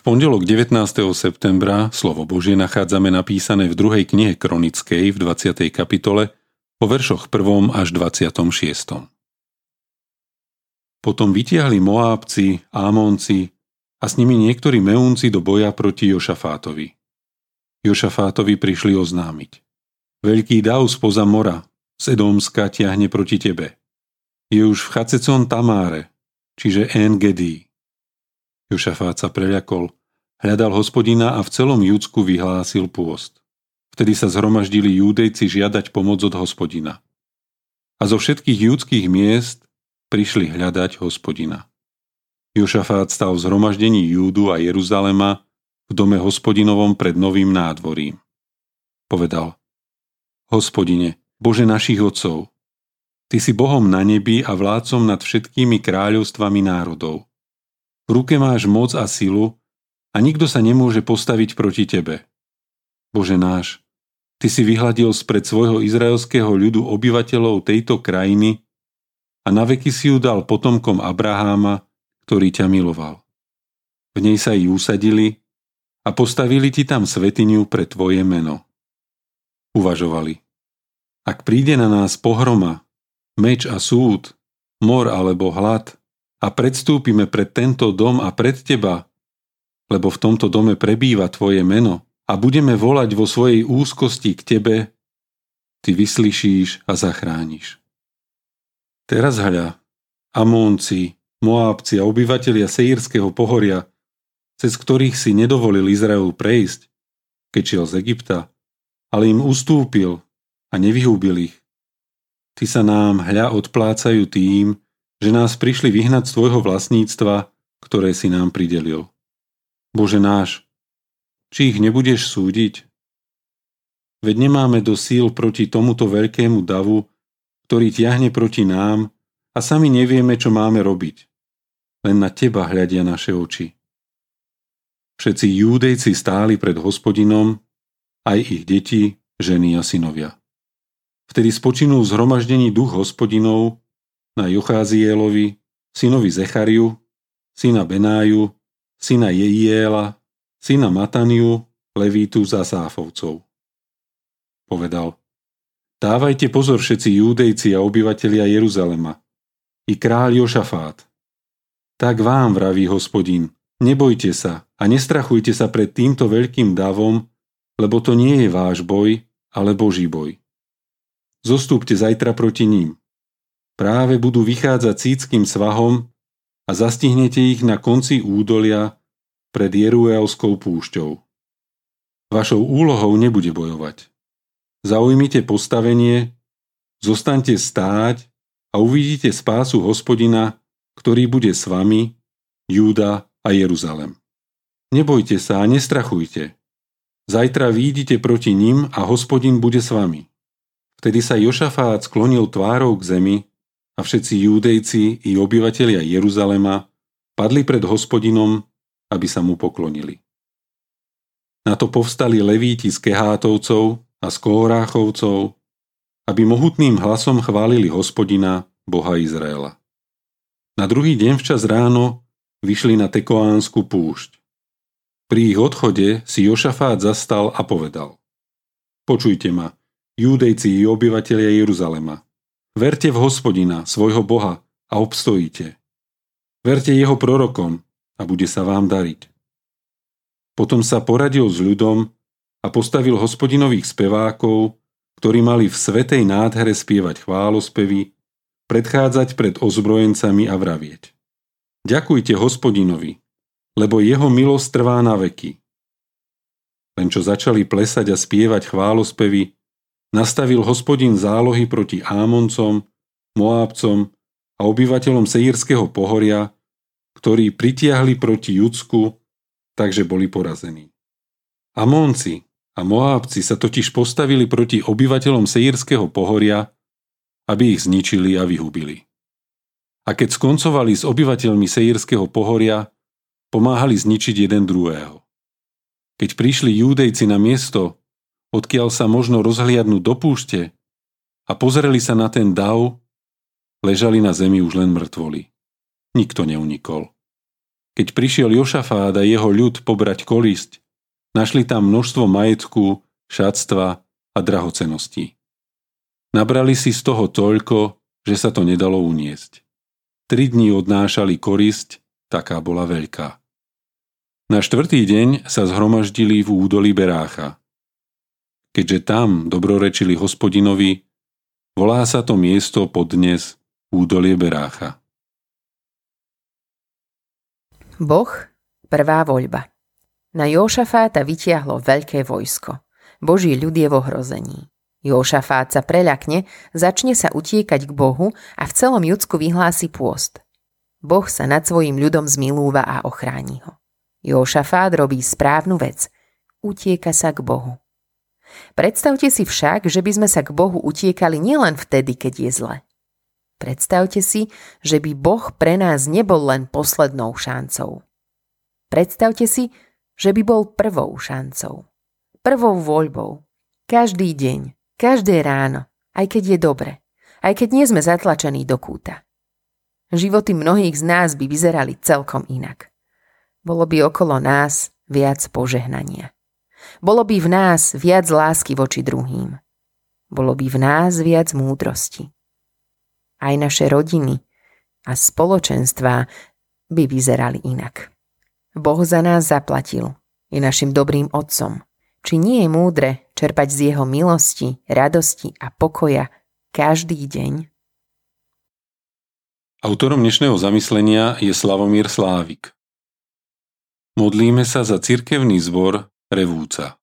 V pondelok 19. septembra slovo Božie nachádzame napísané v druhej knihe Kronickej v 20. kapitole po veršoch 1. až 26. Potom vytiahli Moábci, Ámonci a s nimi niektorí Meúnci do boja proti Jošafátovi. Jošafátovi prišli oznámiť. Veľký dav spoza mora, Sedómska ťahne proti tebe. Je už v Chacecon Tamáre, čiže Engedí. Jošafát sa preľakol, hľadal hospodina a v celom Júdsku vyhlásil pôst. Vtedy sa zhromaždili júdejci žiadať pomoc od hospodina. A zo všetkých júdských miest prišli hľadať hospodina. Jošafát stal v zhromaždení Júdu a Jeruzalema v dome hospodinovom pred novým nádvorím. Povedal, Hospodine, Bože našich otcov, Ty si Bohom na nebi a vládcom nad všetkými kráľovstvami národov. V ruke máš moc a silu a nikto sa nemôže postaviť proti tebe. Bože náš, Ty si vyhľadil spred svojho izraelského ľudu obyvateľov tejto krajiny a na veky si ju dal potomkom Abraháma, ktorý ťa miloval. V nej sa i usadili a postavili ti tam svetiňu pre tvoje meno. Uvažovali. Ak príde na nás pohroma, meč a súd, mor alebo hlad, a predstúpime pred tento dom a pred teba, lebo v tomto dome prebýva tvoje meno a budeme volať vo svojej úzkosti k tebe, ty vyslyšíš a zachrániš. Teraz hľa, Amónci, Moábci a obyvatelia Seírskeho pohoria, cez ktorých si nedovolil Izrael prejsť, keď šiel z Egypta, ale im ustúpil a nevyhúbil ich. Ty sa nám hľa odplácajú tým, že nás prišli vyhnať z tvojho vlastníctva, ktoré si nám pridelil. Bože náš, či ich nebudeš súdiť? Veď nemáme do síl proti tomuto veľkému davu, ktorý tiahne proti nám a sami nevieme, čo máme robiť. Len na teba hľadia naše oči. Všetci júdejci stáli pred hospodinom, aj ich deti, ženy a synovia. Vtedy spočinul zhromaždení duch hospodinov na Jocházielovi, synovi Zechariu, syna Benáju, syna Jejiela, syna Mataniu, Levítu za Sáfovcov. Povedal, dávajte pozor všetci júdejci a obyvatelia Jeruzalema, i kráľ Jošafát. Tak vám, vraví hospodín, nebojte sa a nestrachujte sa pred týmto veľkým davom, lebo to nie je váš boj, ale Boží boj. Zostúpte zajtra proti ním práve budú vychádzať cítským svahom a zastihnete ich na konci údolia pred Jeruelskou púšťou. Vašou úlohou nebude bojovať. Zaujmite postavenie, zostaňte stáť a uvidíte spásu hospodina, ktorý bude s vami, Júda a Jeruzalem. Nebojte sa a nestrachujte. Zajtra výjdite proti ním a hospodin bude s vami. Vtedy sa Jošafát sklonil tvárou k zemi a všetci júdejci i obyvatelia Jeruzalema padli pred hospodinom, aby sa mu poklonili. Na to povstali levíti z Kehátovcov a z Kóráchovcov, aby mohutným hlasom chválili hospodina, Boha Izraela. Na druhý deň včas ráno vyšli na Tekoánsku púšť. Pri ich odchode si Jošafát zastal a povedal Počujte ma, júdejci i obyvatelia Jeruzalema. Verte v hospodina, svojho Boha a obstojíte. Verte jeho prorokom a bude sa vám dariť. Potom sa poradil s ľudom a postavil hospodinových spevákov, ktorí mali v svetej nádhere spievať chválospevy, predchádzať pred ozbrojencami a vravieť. Ďakujte hospodinovi, lebo jeho milosť trvá na veky. Len čo začali plesať a spievať chválospevy, nastavil hospodin zálohy proti Ámoncom, Moábcom a obyvateľom Seírskeho pohoria, ktorí pritiahli proti Judsku, takže boli porazení. Amónci a Moábci sa totiž postavili proti obyvateľom Seírskeho pohoria, aby ich zničili a vyhubili. A keď skoncovali s obyvateľmi Seírskeho pohoria, pomáhali zničiť jeden druhého. Keď prišli júdejci na miesto, odkiaľ sa možno rozhliadnúť do púšte a pozreli sa na ten dav, ležali na zemi už len mŕtvoli. Nikto neunikol. Keď prišiel Jošafád a jeho ľud pobrať kolisť, našli tam množstvo majetku, šatstva a drahoceností. Nabrali si z toho toľko, že sa to nedalo uniesť. Tri dní odnášali korisť, taká bola veľká. Na štvrtý deň sa zhromaždili v údolí Berácha. Keďže tam dobrorečili hospodinovi, volá sa to miesto podnes údolie Berácha. Boh, prvá voľba. Na Jošafáta vytiahlo veľké vojsko. Boží ľud je v ohrození. Jošafát sa preľakne, začne sa utiekať k Bohu a v celom Judsku vyhlási pôst. Boh sa nad svojim ľudom zmilúva a ochráni ho. Jošafát robí správnu vec. Utieka sa k Bohu. Predstavte si však, že by sme sa k Bohu utiekali nielen vtedy, keď je zle. Predstavte si, že by Boh pre nás nebol len poslednou šancou. Predstavte si, že by bol prvou šancou. Prvou voľbou. Každý deň, Každé ráno, aj keď je dobre, aj keď nie sme zatlačení do kúta. Životy mnohých z nás by vyzerali celkom inak. Bolo by okolo nás viac požehnania. Bolo by v nás viac lásky voči druhým. Bolo by v nás viac múdrosti. Aj naše rodiny a spoločenstvá by vyzerali inak. Boh za nás zaplatil. Je našim dobrým otcom. Či nie je múdre čerpať z jeho milosti, radosti a pokoja každý deň? Autorom dnešného zamyslenia je Slavomír Slávik. Modlíme sa za cirkevný zbor Revúca.